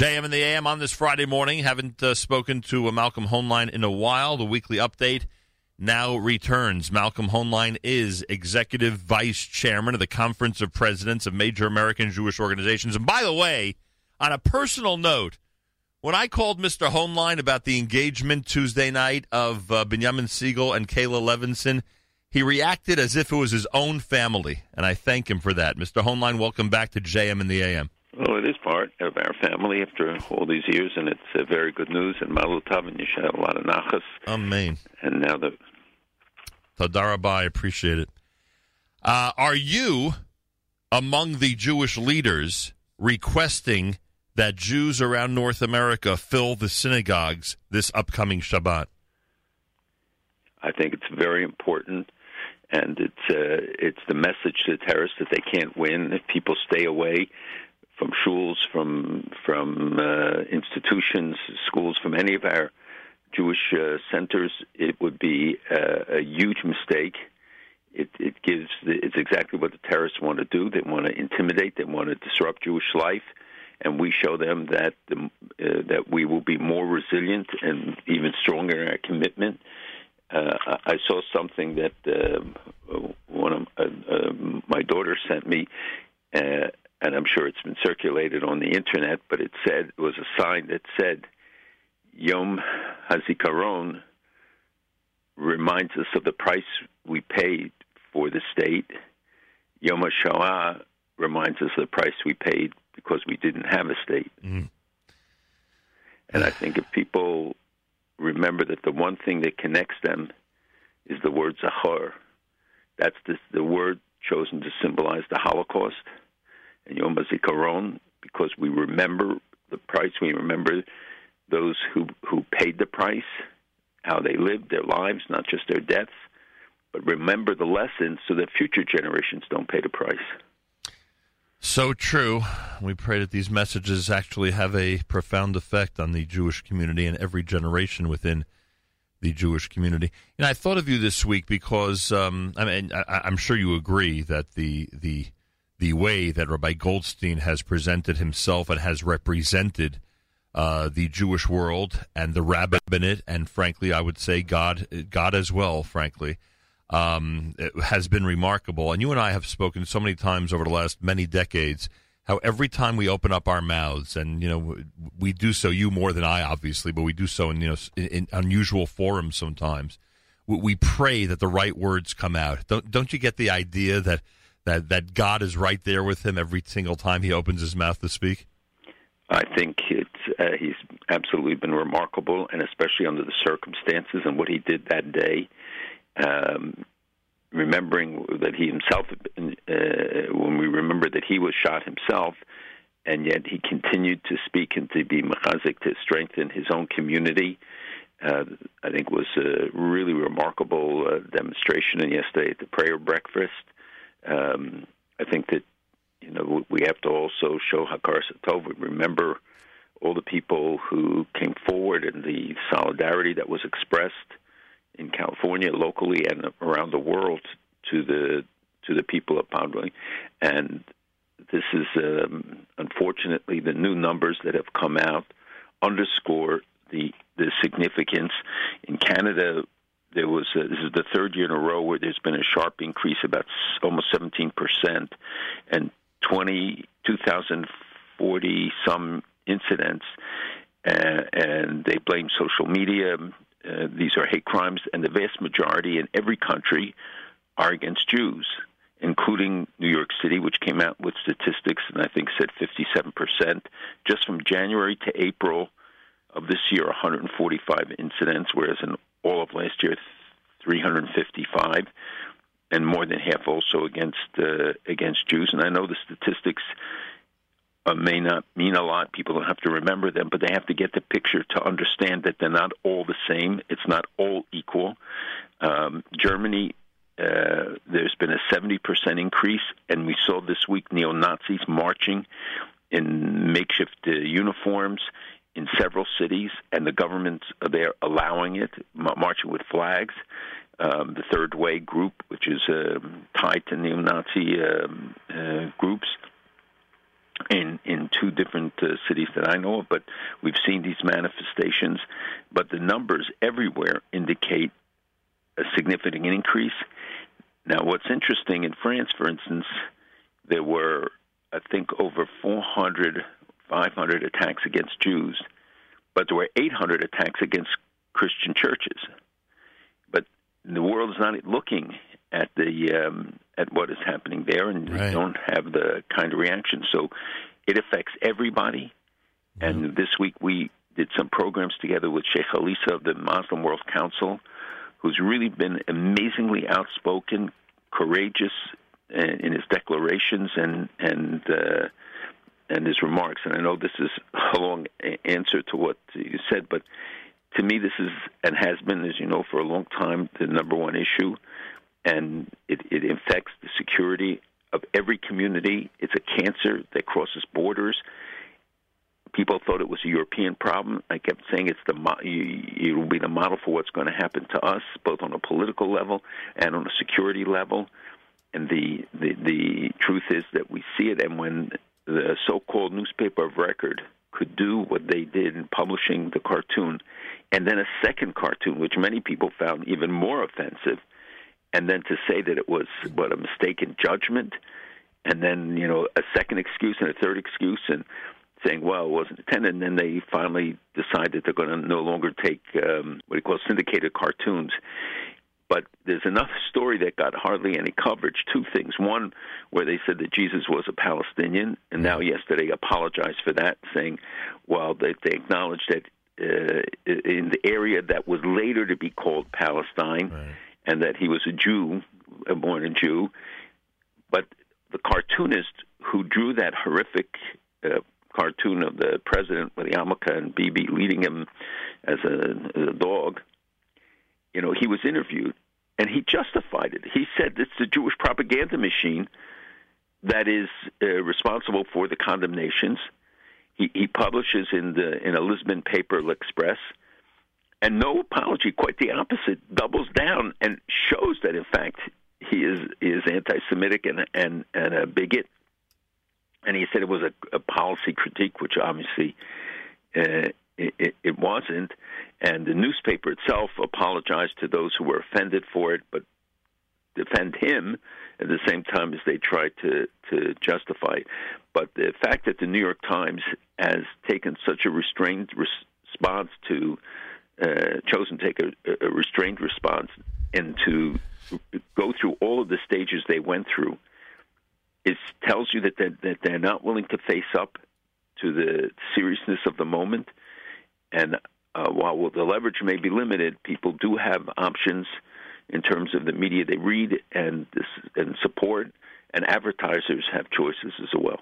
JM and the AM on this Friday morning. Haven't uh, spoken to uh, Malcolm Hoenlein in a while. The weekly update now returns. Malcolm Hoenlein is executive vice chairman of the Conference of Presidents of Major American Jewish Organizations. And by the way, on a personal note, when I called Mr. Hoenlein about the engagement Tuesday night of uh, Benjamin Siegel and Kayla Levinson, he reacted as if it was his own family, and I thank him for that. Mr. Hoenlein, welcome back to JM and the AM. Well, it is part of our family after all these years, and it's uh, very good news. And Mazel Tov, and you should have a lot of nachas. Amen. And now the Tadarabah, I appreciate it. Uh, are you among the Jewish leaders requesting that Jews around North America fill the synagogues this upcoming Shabbat? I think it's very important, and it's uh, it's the message to the terrorists that they can't win if people stay away from shuls, from from uh, institutions, schools, from any of our Jewish uh, centers. It would be a, a huge mistake. It, it gives the, it's exactly what the terrorists want to do. They want to intimidate. They want to disrupt Jewish life and we show them that the, uh, that we will be more resilient and even stronger in our commitment. Uh, I saw something that uh, one of uh, uh, my daughter sent me, uh, and I'm sure it's been circulated on the internet. But it said it was a sign that said Yom Hazikaron reminds us of the price we paid for the state. Yom HaShoah reminds us of the price we paid because we didn't have a state. Mm. And I think if people remember that the one thing that connects them is the word Zachor, that's the, the word chosen to symbolize the Holocaust Yom HaZikaron, because we remember the price, we remember those who, who paid the price, how they lived their lives, not just their deaths, but remember the lessons so that future generations don't pay the price. So true. We pray that these messages actually have a profound effect on the Jewish community and every generation within the Jewish community. And I thought of you this week because um, I mean I, am sure you agree that the the the way that Rabbi Goldstein has presented himself and has represented uh, the Jewish world and the rabbinate, and frankly, I would say God God as well. Frankly, um, has been remarkable. And you and I have spoken so many times over the last many decades how every time we open up our mouths, and you know we do so, you more than I, obviously, but we do so in you know in, in unusual forums sometimes. We, we, pray that the right words come out. Don't don't you get the idea that that that God is right there with him every single time he opens his mouth to speak? I think uh, he's absolutely been remarkable, and especially under the circumstances and what he did that day um, remembering that he himself, uh, when we remember that he was shot himself, and yet he continued to speak and to be mechazik to strengthen his own community. Uh, I think was a really remarkable uh, demonstration and yesterday at the prayer breakfast. Um, I think that you know we have to also show hakarat tov. We remember all the people who came forward and the solidarity that was expressed in California, locally, and around the world to the to the people of Poway. And this is um, unfortunately the new numbers that have come out underscore the the significance. In Canada, there was a, this is the third year in a row where there's been a sharp increase, about almost 17 percent, and 20 2,040 some incidents, uh, and they blame social media, uh, these are hate crimes, and the vast majority in every country are against Jews, including New York City, which came out with statistics and I think said 57%. Just from January to April of this year, 145 incidents, whereas in all of last year, 355, and more than half also against uh, against Jews. And I know the statistics uh, may not mean a lot. People don't have to remember them, but they have to get the picture to understand that they're not all the same. It's not all equal. Um, Germany, uh, there's been a 70% increase, and we saw this week neo Nazis marching in makeshift uh, uniforms in several cities, and the governments are there allowing it, marching with flags. Um, the Third Way group, which is uh, tied to neo Nazi um, uh, groups, in in two different uh, cities that I know of, but we've seen these manifestations. But the numbers everywhere indicate a significant increase. Now, what's interesting in France, for instance, there were I think over 400, 500 attacks against Jews, but there were 800 attacks against Christian churches. But the world is not looking at the um, at what is happening there, and right. don't have the kind of reaction. So it affects everybody. Mm-hmm. And this week we did some programs together with Sheikh Al-Issa of the Muslim World Council, who's really been amazingly outspoken, courageous in his declarations and and uh, and his remarks. And I know this is a long answer to what you said, but to me, this is and has been, as you know, for a long time, the number one issue and it, it infects the security of every community. It's a cancer that crosses borders. People thought it was a European problem. I kept saying it's the it will be the model for what's going to happen to us, both on a political level and on a security level. And the the, the truth is that we see it. And when the so-called newspaper of record could do what they did in publishing the cartoon, and then a second cartoon, which many people found even more offensive, and then to say that it was what a mistaken judgment, and then you know a second excuse and a third excuse, and saying, well, it wasn't intended. And then they finally decide that they're going to no longer take um, what he calls syndicated cartoons. But there's enough story that got hardly any coverage. Two things. One, where they said that Jesus was a Palestinian, and now yesterday apologized for that, saying, well, they, they acknowledged that uh, in the area that was later to be called Palestine. Right and that he was a Jew, born a Jew. But the cartoonist who drew that horrific uh, cartoon of the president with the yarmulke and Bibi leading him as a, as a dog, you know, he was interviewed and he justified it. He said it's the Jewish propaganda machine that is uh, responsible for the condemnations. He, he publishes in the in a Lisbon paper, L'Express, and no apology, quite the opposite, doubles down and shows that in fact he is is anti-Semitic and and and a bigot. And he said it was a, a policy critique, which obviously uh, it, it wasn't. And the newspaper itself apologized to those who were offended for it, but defend him at the same time as they tried to to justify. It. But the fact that the New York Times has taken such a restrained response to uh, chosen to take a, a restrained response and to go through all of the stages they went through, it tells you that they're, that they're not willing to face up to the seriousness of the moment. And uh, while the leverage may be limited, people do have options in terms of the media they read and and support, and advertisers have choices as well.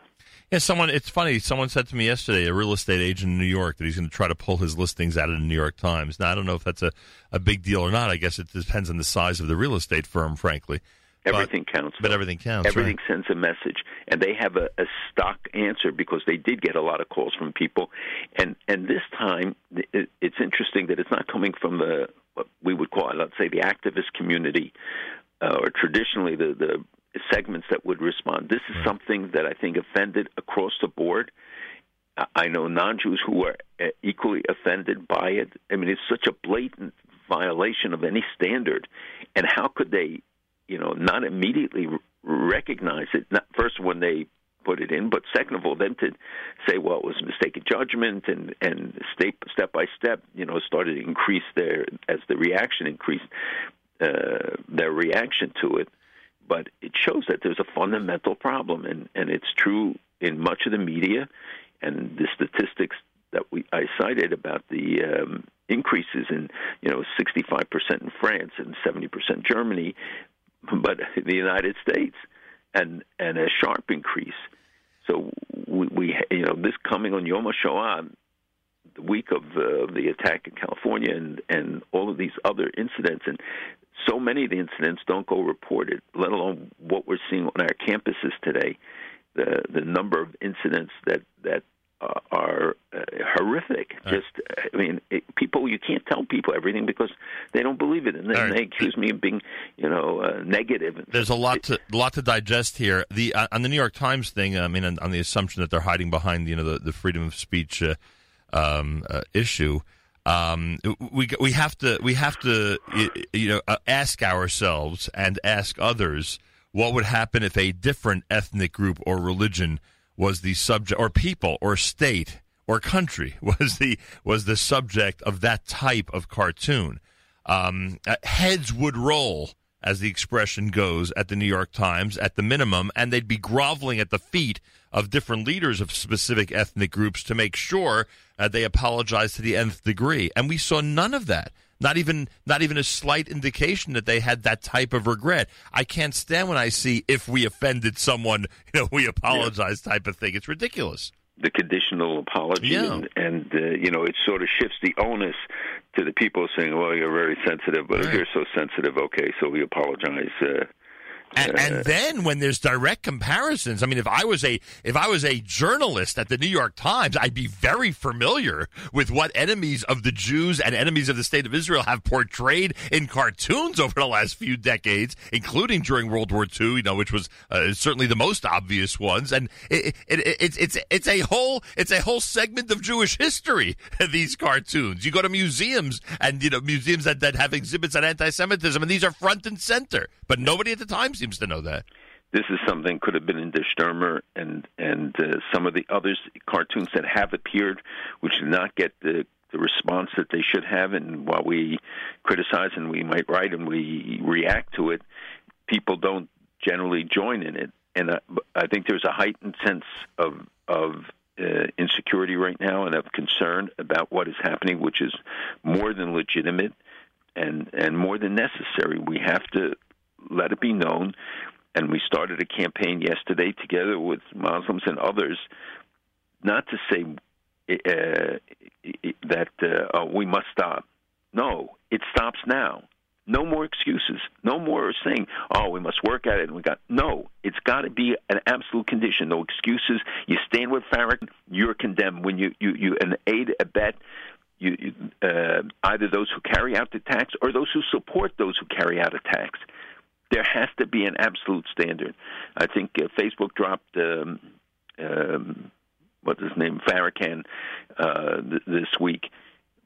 Yeah, someone. It's funny. Someone said to me yesterday, a real estate agent in New York, that he's going to try to pull his listings out of the New York Times. Now, I don't know if that's a, a big deal or not. I guess it depends on the size of the real estate firm, frankly. Everything but, counts. But everything counts. Everything right? sends a message, and they have a, a stock answer because they did get a lot of calls from people, and and this time it, it's interesting that it's not coming from the what we would call, let's say, the activist community, uh, or traditionally the the segments that would respond. This is right. something that I think offended across the board. I know non-Jews who are uh, equally offended by it. I mean, it's such a blatant violation of any standard, and how could they, you know, not immediately recognize it? Not first when they put it in, but second of all, then to say, well, it was a mistaken judgment, and and step step by step, you know, started to increase their as the reaction increased, uh, their reaction to it but it shows that there's a fundamental problem, and, and it's true in much of the media, and the statistics that we I cited about the um, increases in you know 65% in France and 70% Germany, but the United States, and and a sharp increase. So we, we you know this coming on Yom HaShoah, the week of uh, the attack in California, and and all of these other incidents, and so many of the incidents don't go reported, let alone what we're seeing on our campuses today. The the number of incidents that that uh, are uh, horrific. Just, I mean, it, people you can't tell people everything because they don't believe it, and then right. they accuse me of being, you know, uh, negative. There's a lot to lot to digest here. The uh, on the New York Times thing. I mean, on, on, the assumption that they're hiding behind, you know, the, the freedom of speech uh, um, uh, issue. Um, we we have to we have to you know ask ourselves and ask others what would happen if a different ethnic group or religion was the subject, or people, or state, or country was the was the subject of that type of cartoon. Um, uh, heads would roll, as the expression goes, at the New York Times at the minimum, and they'd be groveling at the feet of different leaders of specific ethnic groups to make sure uh, they apologize to the nth degree. And we saw none of that. Not even not even a slight indication that they had that type of regret. I can't stand when I see if we offended someone, you know, we apologize yeah. type of thing. It's ridiculous. The conditional apology, yeah. and, and uh, you know, it sort of shifts the onus to the people saying, "Well, you're very sensitive, but right. if you're so sensitive, okay, so we apologize." Uh, and, and, then when there's direct comparisons, I mean, if I was a if I was a journalist at the New York Times, I'd be very familiar with what enemies of the Jews and enemies of the state of Israel have portrayed in cartoons over the last few decades, including during World War II. You know, which was uh, certainly the most obvious ones, and it, it, it, it's it's it's a whole it's a whole segment of Jewish history. These cartoons, you go to museums and you know museums that, that have exhibits on anti-Semitism, and these are front and center, but nobody at the Times seems to know that. This is something could have been in Der Stürmer and and uh, some of the other cartoons that have appeared, which did not get the the response that they should have. And while we criticize and we might write and we react to it, people don't generally join in it. And I, I think there's a heightened sense of of uh, insecurity right now and of concern about what is happening, which is more than legitimate and and more than necessary. We have to let it be known. And we started a campaign yesterday together with Muslims and others, not to say uh, that uh, oh, we must stop. No, it stops now. No more excuses. No more saying, "Oh, we must work at it." And we got no. It's got to be an absolute condition. No excuses. You stand with Farrakhan, you're condemned. When you you you an aid abet you, you uh, either those who carry out the attacks or those who support those who carry out attacks there has to be an absolute standard. I think uh, Facebook dropped um, um, what's his name Farrakhan uh, th- this week.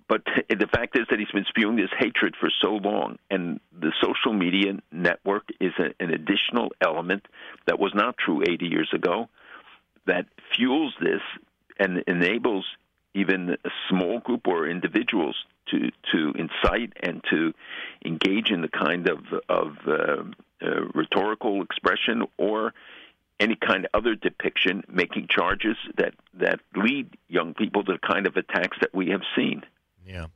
But the fact is that he's been spewing this hatred for so long, and the social media network is a, an additional element that was not true 80 years ago that fuels this and enables even a small group or individuals to to incite and to engage in the kind of of uh, uh, rhetorical expression or any kind of other depiction, making charges that that lead young people to the kind of attacks that we have seen. Yeah.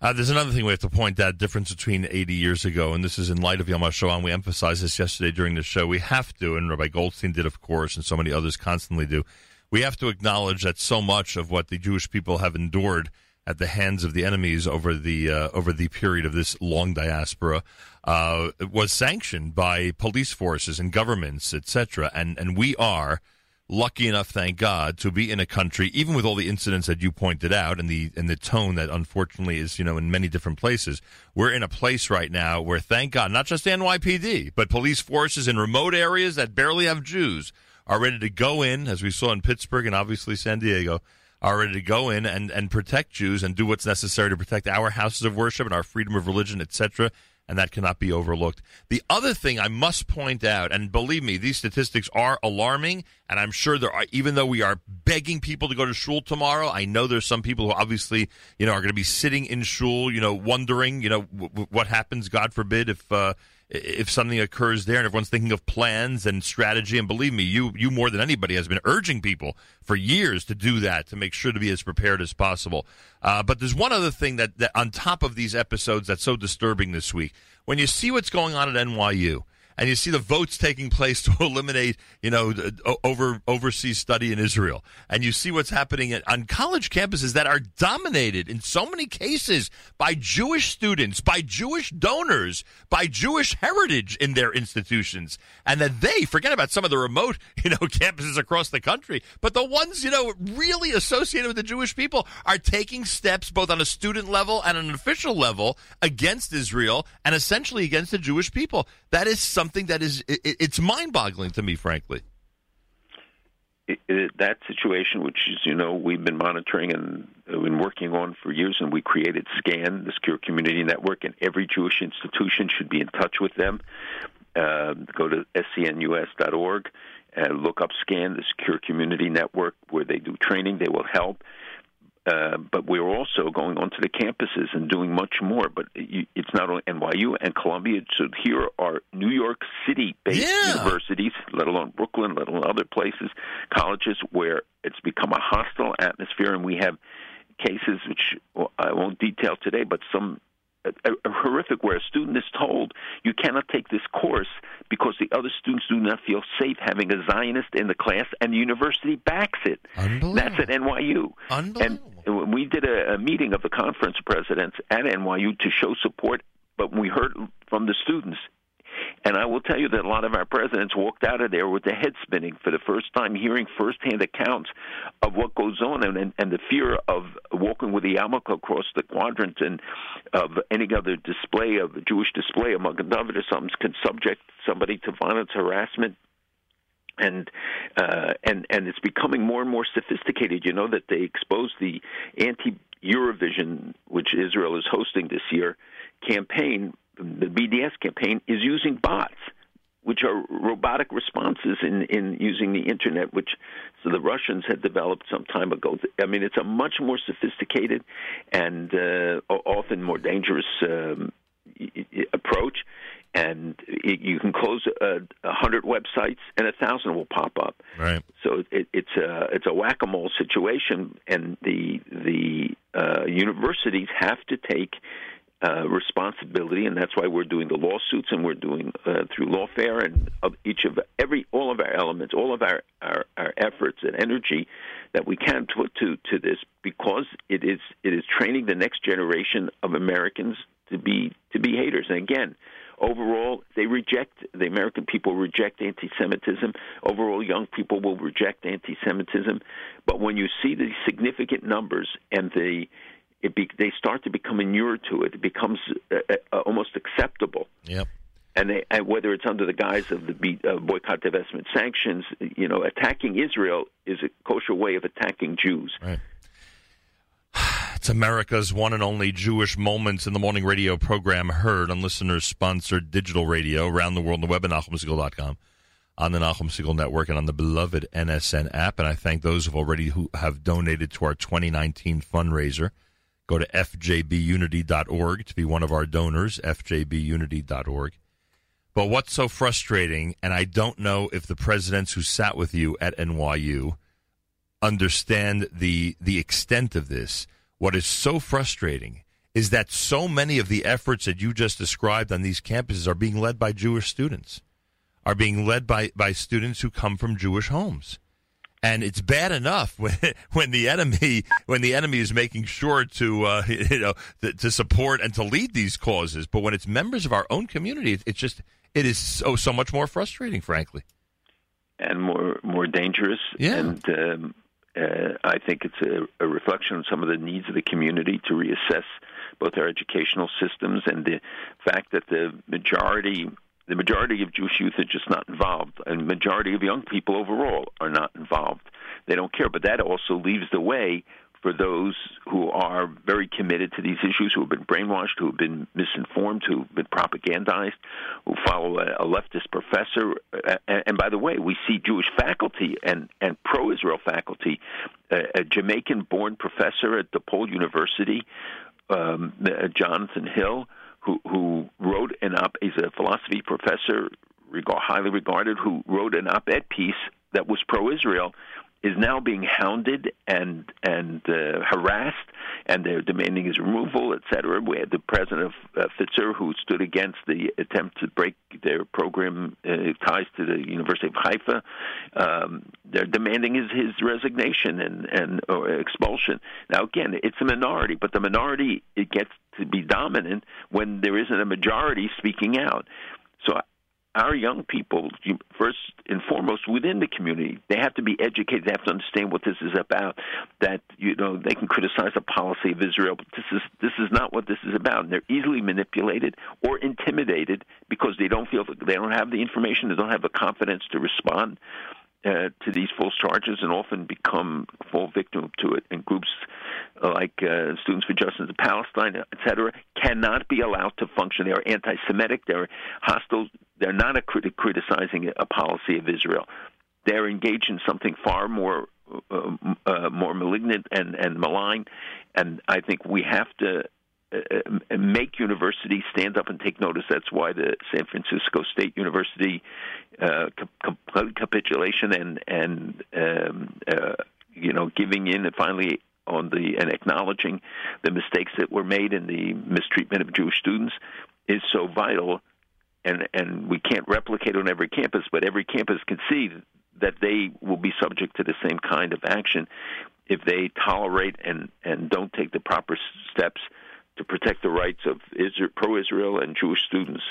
Uh, there's another thing we have to point out the difference between 80 years ago, and this is in light of Yom HaShoah, and we emphasized this yesterday during the show. We have to, and Rabbi Goldstein did, of course, and so many others constantly do. We have to acknowledge that so much of what the Jewish people have endured at the hands of the enemies over the uh, over the period of this long diaspora uh, was sanctioned by police forces and governments, etc. And and we are lucky enough, thank God, to be in a country, even with all the incidents that you pointed out and the and the tone that unfortunately is you know in many different places. We're in a place right now where, thank God, not just NYPD, but police forces in remote areas that barely have Jews are ready to go in, as we saw in Pittsburgh and obviously San Diego are ready to go in and, and protect Jews and do what's necessary to protect our houses of worship and our freedom of religion, etc. And that cannot be overlooked. The other thing I must point out, and believe me, these statistics are alarming, and I'm sure there are. Even though we are begging people to go to shul tomorrow, I know there's some people who obviously, you know, are going to be sitting in shul, you know, wondering, you know, w- what happens, God forbid, if uh, if something occurs there and everyone's thinking of plans and strategy and believe me you you more than anybody has been urging people for years to do that to make sure to be as prepared as possible uh, but there's one other thing that, that on top of these episodes that's so disturbing this week when you see what's going on at nyu and you see the votes taking place to eliminate, you know, over overseas study in Israel, and you see what's happening at, on college campuses that are dominated in so many cases by Jewish students, by Jewish donors, by Jewish heritage in their institutions, and that they forget about some of the remote, you know, campuses across the country, but the ones you know really associated with the Jewish people are taking steps both on a student level and an official level against Israel and essentially against the Jewish people. That is something that is it, it's mind-boggling to me, frankly. It, it, that situation, which is, you know, we've been monitoring and been working on for years, and we created SCAN, the Secure Community Network, and every Jewish institution should be in touch with them. Uh, go to scnus.org and look up SCAN, the Secure Community Network, where they do training. They will help. Uh, but we're also going onto the campuses and doing much more. But it's not only NYU and Columbia. So here are New York City-based yeah. universities, let alone Brooklyn, let alone other places, colleges where it's become a hostile atmosphere, and we have cases which I won't detail today, but some horrific where a student is told you cannot take this course because the other students do not feel safe having a Zionist in the class, and the university backs it. That's at NYU. And we did a, a meeting of the conference presidents at NYU to show support, but we heard from the students and I will tell you that a lot of our presidents walked out of there with their head spinning for the first time, hearing firsthand accounts of what goes on and, and, the fear of walking with the yarmulke across the quadrant and of any other display of Jewish display Magen David or something can subject somebody to violence, harassment, and uh, and and it's becoming more and more sophisticated. You know that they expose the anti Eurovision, which Israel is hosting this year, campaign the BDS campaign is using bots, which are robotic responses in, in using the internet, which so the Russians had developed some time ago. I mean, it's a much more sophisticated and uh, often more dangerous um, approach. And it, you can close a, a hundred websites, and a thousand will pop up. Right. So it, it's a it's a whack a mole situation, and the the uh, universities have to take uh, responsibility, and that's why we're doing the lawsuits and we're doing uh, through lawfare and of each of every all of our elements, all of our, our, our efforts and energy that we can put to to this because it is it is training the next generation of Americans to be to be haters. And again, overall, they reject the American people reject anti-Semitism. Overall, young people will reject anti-Semitism. But when you see the significant numbers and the it be, they start to become inured to it. It becomes uh, uh, almost acceptable. Yep. And, they, and whether it's under the guise of the uh, boycott, divestment, sanctions, you know, attacking Israel is a kosher way of attacking Jews. Right. It's America's one and only Jewish Moments in the Morning radio program heard on listeners sponsored digital radio around the world on the web at NachumSegal.com, on the Nachum Segal Network, and on the beloved NSN app. And I thank those who've already who have donated to our 2019 fundraiser. Go to fjbunity.org to be one of our donors, fjbunity.org. But what's so frustrating, and I don't know if the presidents who sat with you at NYU understand the the extent of this. What is so frustrating is that so many of the efforts that you just described on these campuses are being led by Jewish students, are being led by, by students who come from Jewish homes and it's bad enough when when the enemy when the enemy is making sure to uh, you know to, to, support and to lead these causes. But when it's members of our own community, it's just it is so so much more frustrating, frankly, and more more dangerous. Yeah. And um, uh, I think it's a, a reflection on some of the needs of the community to reassess both our educational systems and the fact that the majority the majority of Jewish youth are just not involved, and majority of young people overall are not involved. They don't care, but that also leaves the way for those who are very committed to these issues, who have been brainwashed, who have been misinformed, who have been propagandized, who follow a, leftist professor. And, by the way, we see Jewish faculty and, and pro Israel faculty, a, a Jamaican born professor at DePaul University, um, Jonathan Hill who who wrote an op is a philosophy professor highly regarded who wrote an op-ed piece that was pro-Israel is now being hounded and and uh, harassed, and they're demanding his removal, et cetera. We had the president of uh, Pitzer who stood against the attempt to break Their program uh, ties to the University of Haifa. Um, they're demanding his, his resignation and and or expulsion. Now, again, it's a minority, but the minority it gets to be dominant when there isn't a majority speaking out. So our young people, first and foremost within the community, they have to be educated. They have to understand what this is about. That you know they can criticize the policy of Israel, but this is this is not what this is about. And they're easily manipulated or intimidated because they don't feel they don't have the information, they don't have the confidence to respond uh, to these false charges, and often become fall victim to it. And groups like uh, Students for Justice in Palestine, etc., cannot be allowed to function. They are anti-Semitic. They're hostile. They're not a crit- criticizing a policy of Israel. They're engaged in something far more uh, uh, more malignant and, and malign. And I think we have to uh, make universities stand up and take notice. That's why the San Francisco State University uh, capitulation and and um, uh, you know giving in and finally on the and acknowledging the mistakes that were made in the mistreatment of Jewish students is so vital, and and we can't replicate on every campus, but every campus can see that they will be subject to the same kind of action if they tolerate and and don't take the proper steps to protect the rights of pro-Israel and Jewish students.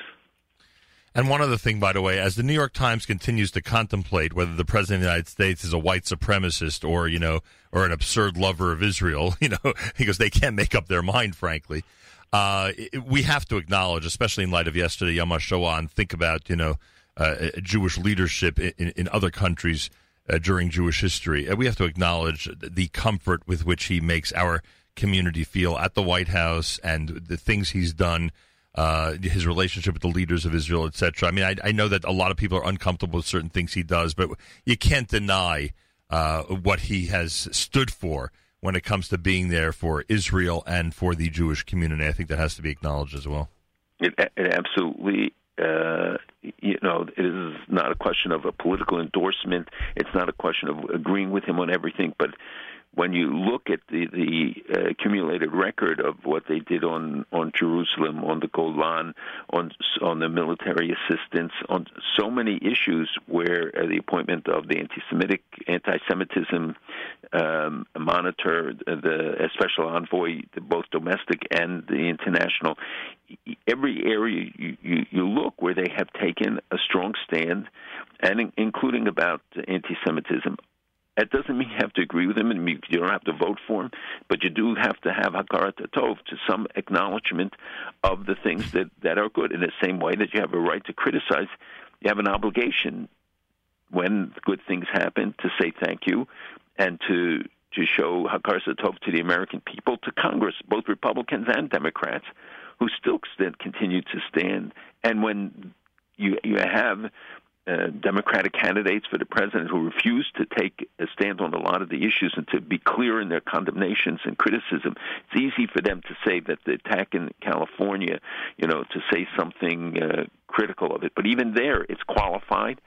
And one other thing, by the way, as the New York Times continues to contemplate whether the president of the United States is a white supremacist or, you know, or an absurd lover of Israel, you know, because they can't make up their mind, frankly. Uh, we have to acknowledge, especially in light of yesterday, Yom HaShoah, and think about, you know, uh, Jewish leadership in, in other countries uh, during Jewish history. we have to acknowledge the comfort with which he makes our community feel at the White House and the things he's done – uh, his relationship with the leaders of Israel, etc. I mean, I, I, know that a lot of people are uncomfortable with certain things he does, but you can't deny uh, what he has stood for when it comes to being there for Israel and for the Jewish community. I think that has to be acknowledged as well. It, it absolutely. Uh, you know, it is not a question of a political endorsement. It's not a question of agreeing with him on everything, but when you look at the the uh, accumulated record of what they did on on Jerusalem, on the Golan, on on the military assistance, on so many issues where uh, the appointment of the anti-Semitic anti-Semitism um, monitor, the special envoy, both domestic and the international, every area you, you, you look where they have taken a strong stand, and in, including about anti-Semitism. That doesn't mean you have to agree with him and you don't have to vote for him, but you do have to have hakarat tov to some acknowledgement of the things that, that are good. In the same way that you have a right to criticize, you have an obligation when good things happen to say thank you and to to show hakarat tov to the American people, to Congress, both Republicans and Democrats, who still continue to stand. And when you you have uh, Democratic candidates for the president who refuse to take a stand on a lot of the issues and to be clear in their condemnations and criticism. It's easy for them to say that the attack in California, you know, to say something uh, critical of it. But even there, it's qualified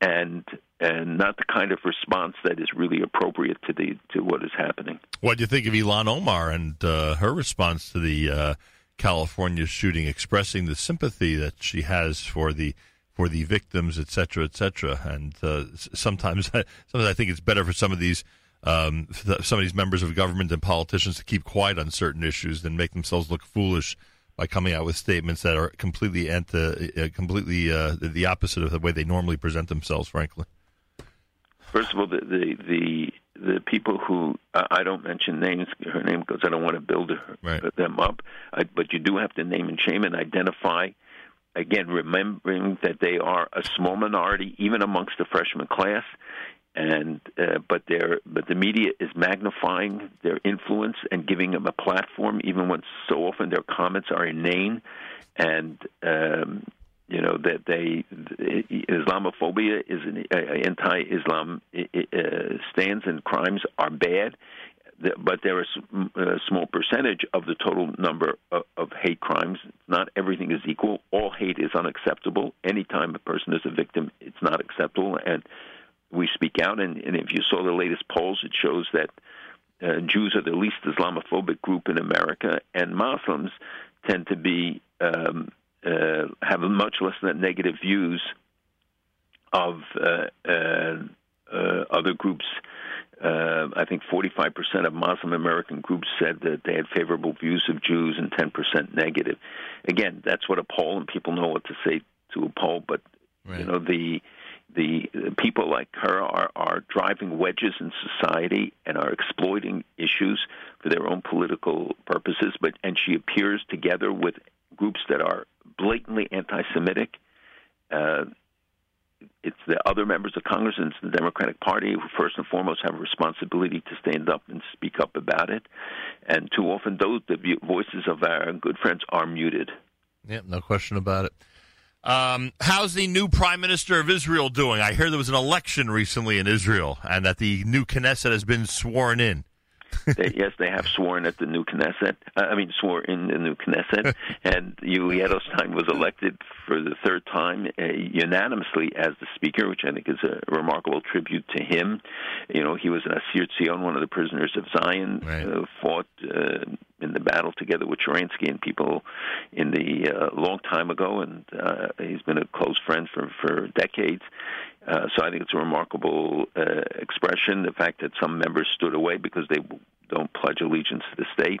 and and not the kind of response that is really appropriate to the to what is happening. What do you think of Ilhan Omar and uh, her response to the uh, California shooting, expressing the sympathy that she has for the for the victims, et cetera, et cetera. And uh, sometimes, sometimes I think it's better for some of these um, some of these members of government and politicians to keep quiet on certain issues than make themselves look foolish by coming out with statements that are completely anti, uh, completely uh, the opposite of the way they normally present themselves. Frankly, first of all, the the the, the people who uh, I don't mention names, her name because I don't want to build her, right. them up, I, but you do have to name and shame and identify again, remembering that they are a small minority, even amongst the freshman class, and uh, but they but the media is magnifying their influence and giving them a platform, even when so often their comments are inane, and um, you know that they Islamophobia is an uh, anti-Islam uh, stands and crimes are bad, but there is a small percentage of the total number of, of hate crimes. Not everything is equal. All hate is unacceptable. Anytime a person is a victim, it's not acceptable, and we speak out. And, and if you saw the latest polls, it shows that uh, Jews are the least Islamophobic group in America, and Muslims tend to be um, uh, have much less than negative views of uh, uh, uh other groups. Uh, I think 45% of Muslim American groups said that they had favorable views of Jews and 10% negative. Again, that's what a poll, and people know what to say to a poll, but right. you know the the, the people like her are, are driving wedges in society and are exploiting issues for their own political purposes. But and she appears together with groups that are blatantly anti-Semitic. Uh, it's the other members of Congress and it's the Democratic Party who first and foremost have a responsibility to stand up and speak up about it. And too often, those the voices of our good friends are muted. Yeah, no question about it. Um, how's the new prime minister of Israel doing? I hear there was an election recently in Israel, and that the new Knesset has been sworn in. they, yes, they have sworn at the new Knesset. Uh, I mean, swore in the new Knesset, and Yuli Edelstein was elected for the third time uh, unanimously as the speaker, which I think is a remarkable tribute to him. You know, he was an Asir Tzion, one of the prisoners of Zion, right. uh, fought uh, in the battle together with Sharansky and people in the uh, long time ago, and uh, he's been a close friend for for decades. Uh, so I think it's a remarkable uh, expression. The fact that some members stood away because they don't pledge allegiance to the state.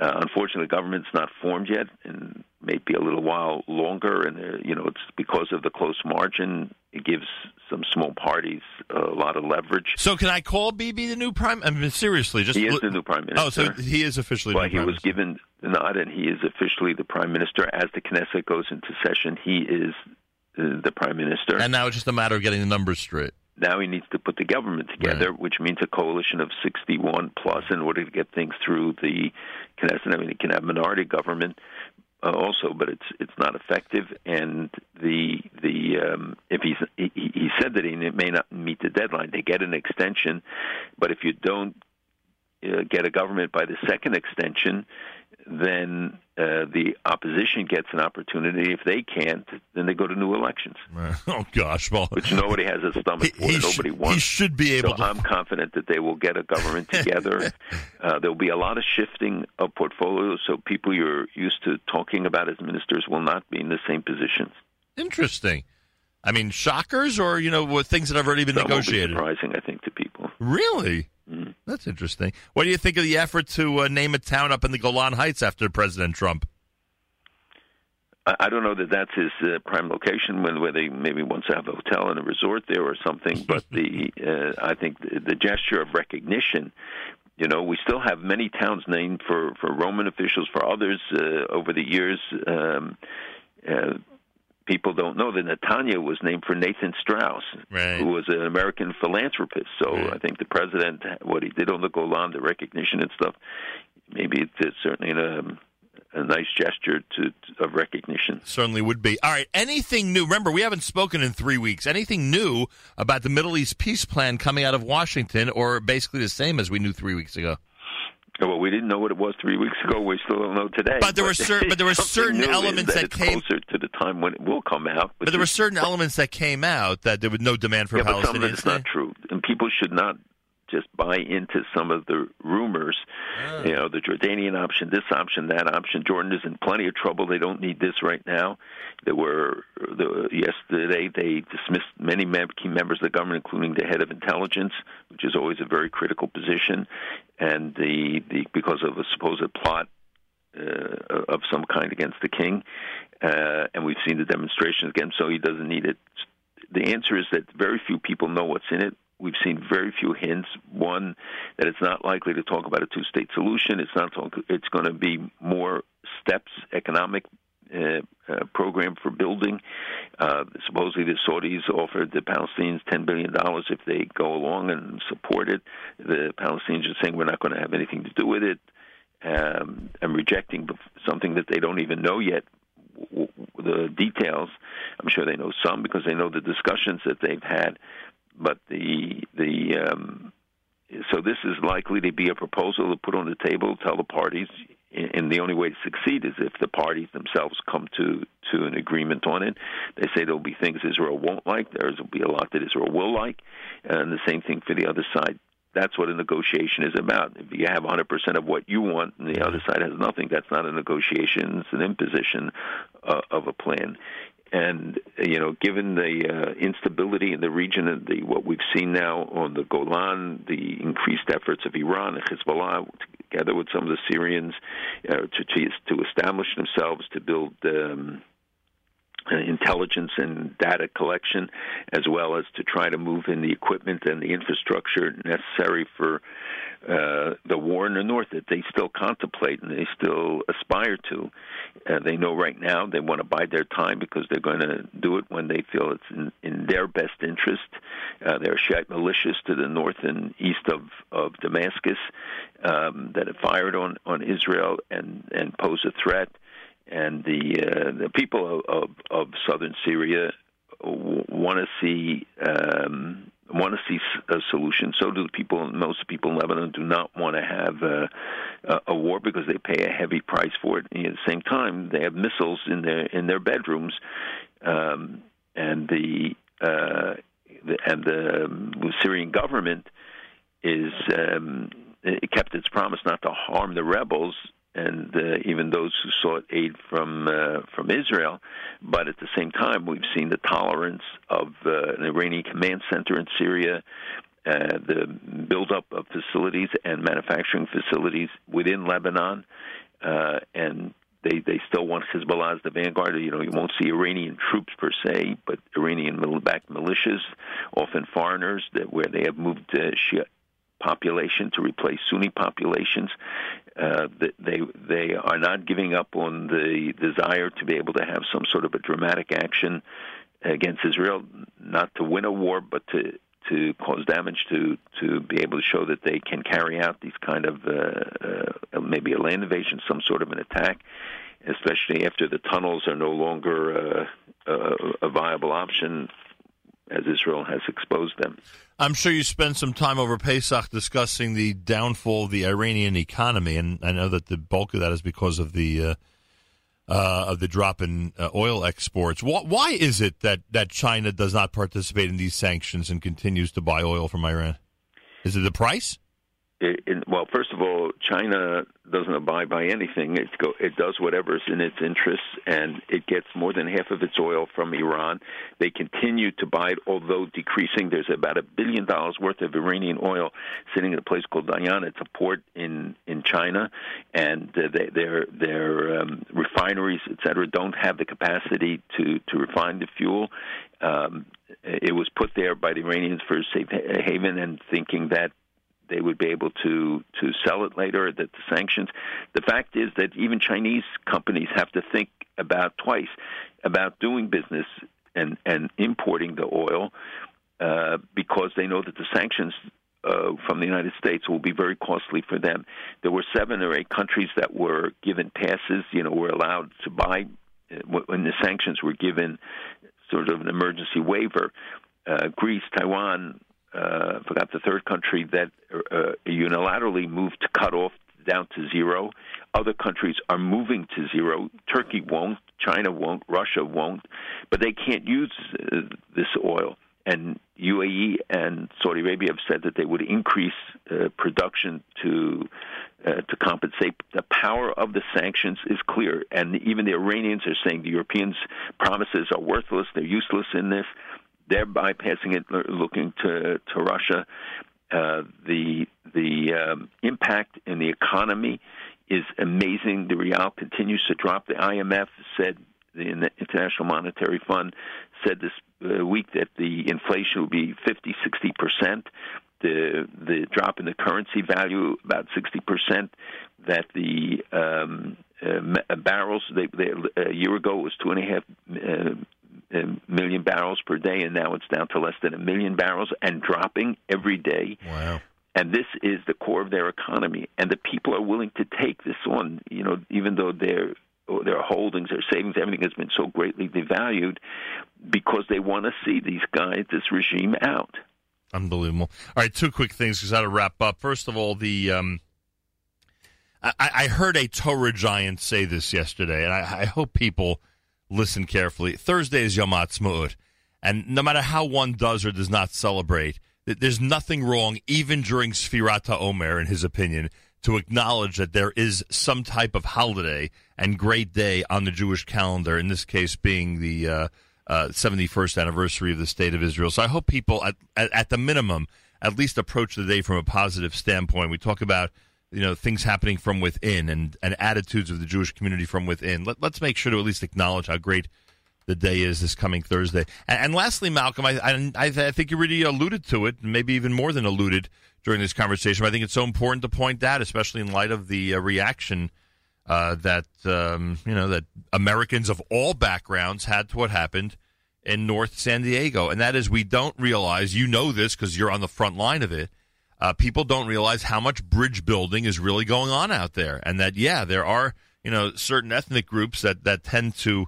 Uh, unfortunately, the government's not formed yet, and may be a little while longer. And uh, you know, it's because of the close margin. It gives some small parties a lot of leverage. So, can I call Bibi the new prime? I mean, seriously, just he is the new prime minister. Oh, so he is officially. Well, he was given the nod, and he is officially the prime minister. As the Knesset goes into session, he is the prime minister. And now it's just a matter of getting the numbers straight. Now he needs to put the government together, right. which means a coalition of 61 plus in order to get things through the Knesset. I mean, he can have minority government uh, also, but it's it's not effective. And the the um, if he's he, he said that he may not meet the deadline, they get an extension, but if you don't uh, get a government by the second extension, then uh, the opposition gets an opportunity. If they can't, then they go to new elections. Oh gosh, well, which nobody has a stomach for. He nobody wants. He should be able. So to... I'm confident that they will get a government together. uh, there'll be a lot of shifting of portfolios, so people you're used to talking about as ministers will not be in the same positions. Interesting. I mean, shockers, or you know, what things that have already been Some negotiated. surprising, I think, to people. Really. Mm. That's interesting. What do you think of the effort to uh, name a town up in the Golan Heights after President Trump? I don't know that that's his uh, prime location, when where they maybe wants to have a hotel and a resort there or something. But the uh, I think the, the gesture of recognition. You know, we still have many towns named for for Roman officials, for others uh, over the years. Um, uh, people don't know that Netanya was named for Nathan Straus, right. who was an American philanthropist. So right. I think the president, what he did on the Golan, the recognition and stuff, maybe it's certainly a, a nice gesture to, to, of recognition. Certainly would be. All right. Anything new? Remember, we haven't spoken in three weeks. Anything new about the Middle East peace plan coming out of Washington, or basically the same as we knew three weeks ago? Well, we didn't know what it was three weeks ago. We still don't know today. But there were certain, but there were certain elements that, that came closer to the time when it will come out. But, there were certain elements that came out that there was no demand for yeah, Palestinians. But some of it's not true, and people should not just buy into some of the rumors. Oh. You know, the Jordanian option, this option, that option. Jordan is in plenty of trouble. They don't need this right now. There were the, yesterday they dismissed many mem- key members of the government, including the head of intelligence, which is always a very critical position, and the, the because of a supposed plot uh, of some kind against the king. Uh, and we've seen the demonstrations again, so he doesn't need it. The answer is that very few people know what's in it we've seen very few hints. One, that it's not likely to talk about a two-state solution. It's not. Talk, it's going to be more steps, economic uh, uh, program for building. Uh, supposedly, the Saudis offered the Palestinians ten billion dollars if they go along and support it. The Palestinians are saying we're not going to have anything to do with it, um, and rejecting something that they don't even know yet. The details, I'm sure they know some because they know the discussions that they've had but the the um, so this is likely to be a proposal to put on the table, tell the parties, and the only way to succeed is if the parties themselves come to to an agreement on it. They say there'll be things Israel won't like. There'll be a lot that Israel will like, and the same thing for the other side. that's what a negotiation is about. If you have 100% of what you want and the other side has nothing, that's not a negotiation. It's an imposition uh, of a plan. And you know, given the uh, instability in the region and the what we've seen now on the Golan, the increased efforts of Iran and Hezbollah, together with some of the Syrians, uh, to to establish themselves, to build. Um, intelligence and data collection, as well as to try to move in the equipment and the infrastructure necessary for uh, the war in the north that they still contemplate and they still aspire to. Uh, they know right now they want to bide their time because they're going to do it when they feel it's in, in their best interest. Uh, there are Shiite militias to the north and east of, of Damascus um, that have fired on, on Israel and, and pose a threat and the uh, the people of, of, of southern Syria want to see um, want to see a solution. So do the people. Most people in Lebanon do not want to have a, a war because they pay a heavy price for it. And at the same time, they have missiles in their in their bedrooms, um, and the, uh, the and the Syrian government is um, it kept its promise not to harm the rebels and uh, even those who sought aid from uh, from Israel. But at the same time, we've seen the tolerance of uh, an Iranian command center in Syria, uh, the buildup of facilities and manufacturing facilities within Lebanon, uh, and they they still want Hezbollah as the vanguard. You know, you won't see Iranian troops per se, but Iranian-backed militias, often foreigners, that where they have moved uh, Shia population to replace Sunni populations. Uh, they they are not giving up on the desire to be able to have some sort of a dramatic action against Israel, not to win a war, but to to cause damage to to be able to show that they can carry out these kind of uh, uh, maybe a land invasion, some sort of an attack, especially after the tunnels are no longer uh, a viable option as Israel has exposed them. I'm sure you spent some time over Pesach discussing the downfall of the Iranian economy, and I know that the bulk of that is because of the uh, uh, of the drop in uh, oil exports. Why is it that, that China does not participate in these sanctions and continues to buy oil from Iran? Is it the price? Well, first of all, China doesn't abide by anything. It go, it does whatever's in its interests, and it gets more than half of its oil from Iran. They continue to buy it, although decreasing. There's about a billion dollars worth of Iranian oil sitting in a place called Dalian. It's a port in in China, and uh, they, their their um, refineries, et cetera, don't have the capacity to to refine the fuel. Um, it was put there by the Iranians for safe haven and thinking that they would be able to to sell it later. That the sanctions. The fact is that even Chinese companies have to think about twice about doing business and and importing the oil uh, because they know that the sanctions. Uh, from the United States will be very costly for them. There were seven or eight countries that were given passes, you know, were allowed to buy uh, when the sanctions were given sort of an emergency waiver. Uh, Greece, Taiwan, uh, forgot the third country that uh, unilaterally moved to cut off down to zero. Other countries are moving to zero. Turkey won't, China won't, Russia won't, but they can't use uh, this oil. And UAE and Saudi Arabia have said that they would increase uh, production to uh, to compensate. The power of the sanctions is clear, and even the Iranians are saying the Europeans' promises are worthless. They're useless in this. They're bypassing it, looking to to Russia. Uh, the the um, impact in the economy is amazing. The rial continues to drop. The IMF said the International Monetary Fund said this uh, week that the inflation will be 50, 60 percent. The the drop in the currency value about 60 percent. That the um, uh, barrels they, they, a year ago was two and a half uh, million barrels per day, and now it's down to less than a million barrels and dropping every day. Wow. And this is the core of their economy, and the people are willing to take this on. You know, even though their their holdings, their savings, everything has been so greatly devalued, because they want to see these guys, this regime out. Unbelievable. All right, two quick things because I got to wrap up. First of all, the um, I, I, heard a Torah giant say this yesterday, and I, I hope people listen carefully. Thursday is Yom Ha'atzmaut, and no matter how one does or does not celebrate, there's nothing wrong, even during Sfirat HaOmer, in his opinion, to acknowledge that there is some type of holiday and great day on the Jewish calendar, in this case being the uh, uh, 71st anniversary of the State of Israel. So I hope people, at, at, at, the minimum, at least approach the day from a positive standpoint. We talk about you know things happening from within and, and attitudes of the Jewish community from within. Let, us make sure to at least acknowledge how great the day is this coming Thursday. And, and lastly, Malcolm, I, I, I think you really alluded to it, maybe even more than alluded during this conversation. I think it's so important to point that, especially in light of the uh, reaction uh, that um, you know that Americans of all backgrounds had to what happened in North San Diego, and that is we don't realize. You know this because you're on the front line of it. Uh, people don't realize how much bridge building is really going on out there, and that yeah, there are you know certain ethnic groups that that tend to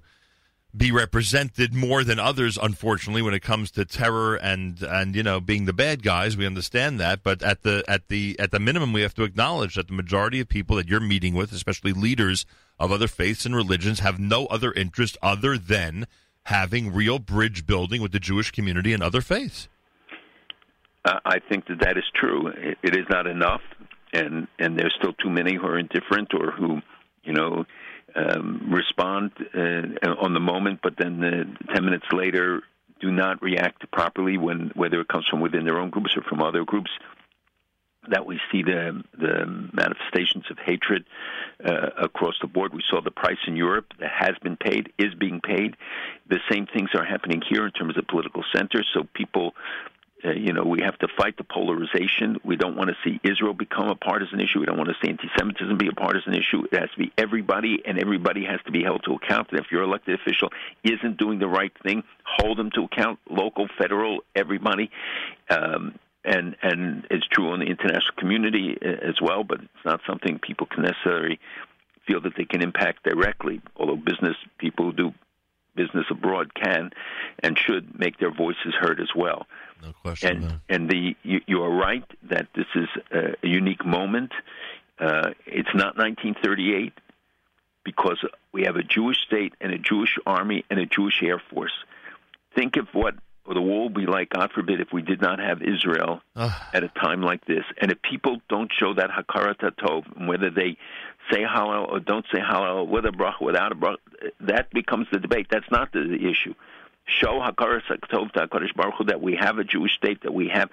be represented more than others unfortunately when it comes to terror and and you know being the bad guys. We understand that. But at the at the at the minimum we have to acknowledge that the majority of people that you're meeting with especially leaders of other faiths and religions have no other interest other than having real bridge building with the Jewish community and other faiths uh, I think that that is true it, it is not enough and and there's still too many who are indifferent or who you know um, respond uh, on the moment, but then 10 minutes later do not react properly when whether it comes from within their own groups or from other groups. That we see the the manifestations of hatred uh, across the board. We saw the price in Europe that has been paid, is being paid. The same things are happening here in terms of political centers. So people uh, you know, we have to fight the polarization. We don't want to see Israel become a partisan issue. We don't want to see anti-Semitism be a partisan issue. It has to be everybody, and everybody has to be held to account. And if your elected official isn't doing the right thing, hold them to account. Local, federal, everybody. Um, and and it's true in the international community uh, as well. But it's not something people can necessarily feel that they can impact directly. Although business people do business abroad can and should make their voices heard as well. No question. And, and the you, you, are right that this is a, a unique moment. Uh, it's not 1938 because we have a Jewish state and a Jewish army and a Jewish air force. Think of what the world would be like, God forbid, if we did not have Israel at a time like this. And if people don't show that Hakarat Tov, whether they say Hallel or don't say Hallel, with a bracha, without a bracha, that becomes the debate. That's not the, the issue show Hakaras Hakadosh Baruch Hu that we have a Jewish state, that we have.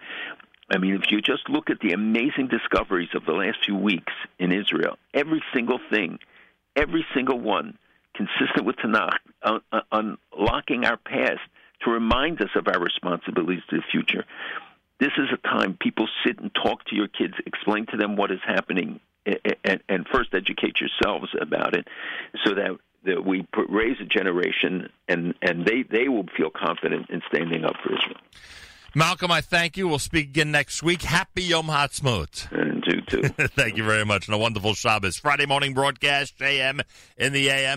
I mean, if you just look at the amazing discoveries of the last few weeks in Israel, every single thing, every single one, consistent with Tanakh, unlocking our past to remind us of our responsibilities to the future. This is a time people sit and talk to your kids, explain to them what is happening, and, and first educate yourselves about it, so that that we raise a generation, and and they they will feel confident in standing up for Israel. Malcolm, I thank you. We'll speak again next week. Happy Yom Ha'atzmaut. And you too. thank you very much, and a wonderful Shabbos. Friday morning broadcast, JM in the AM.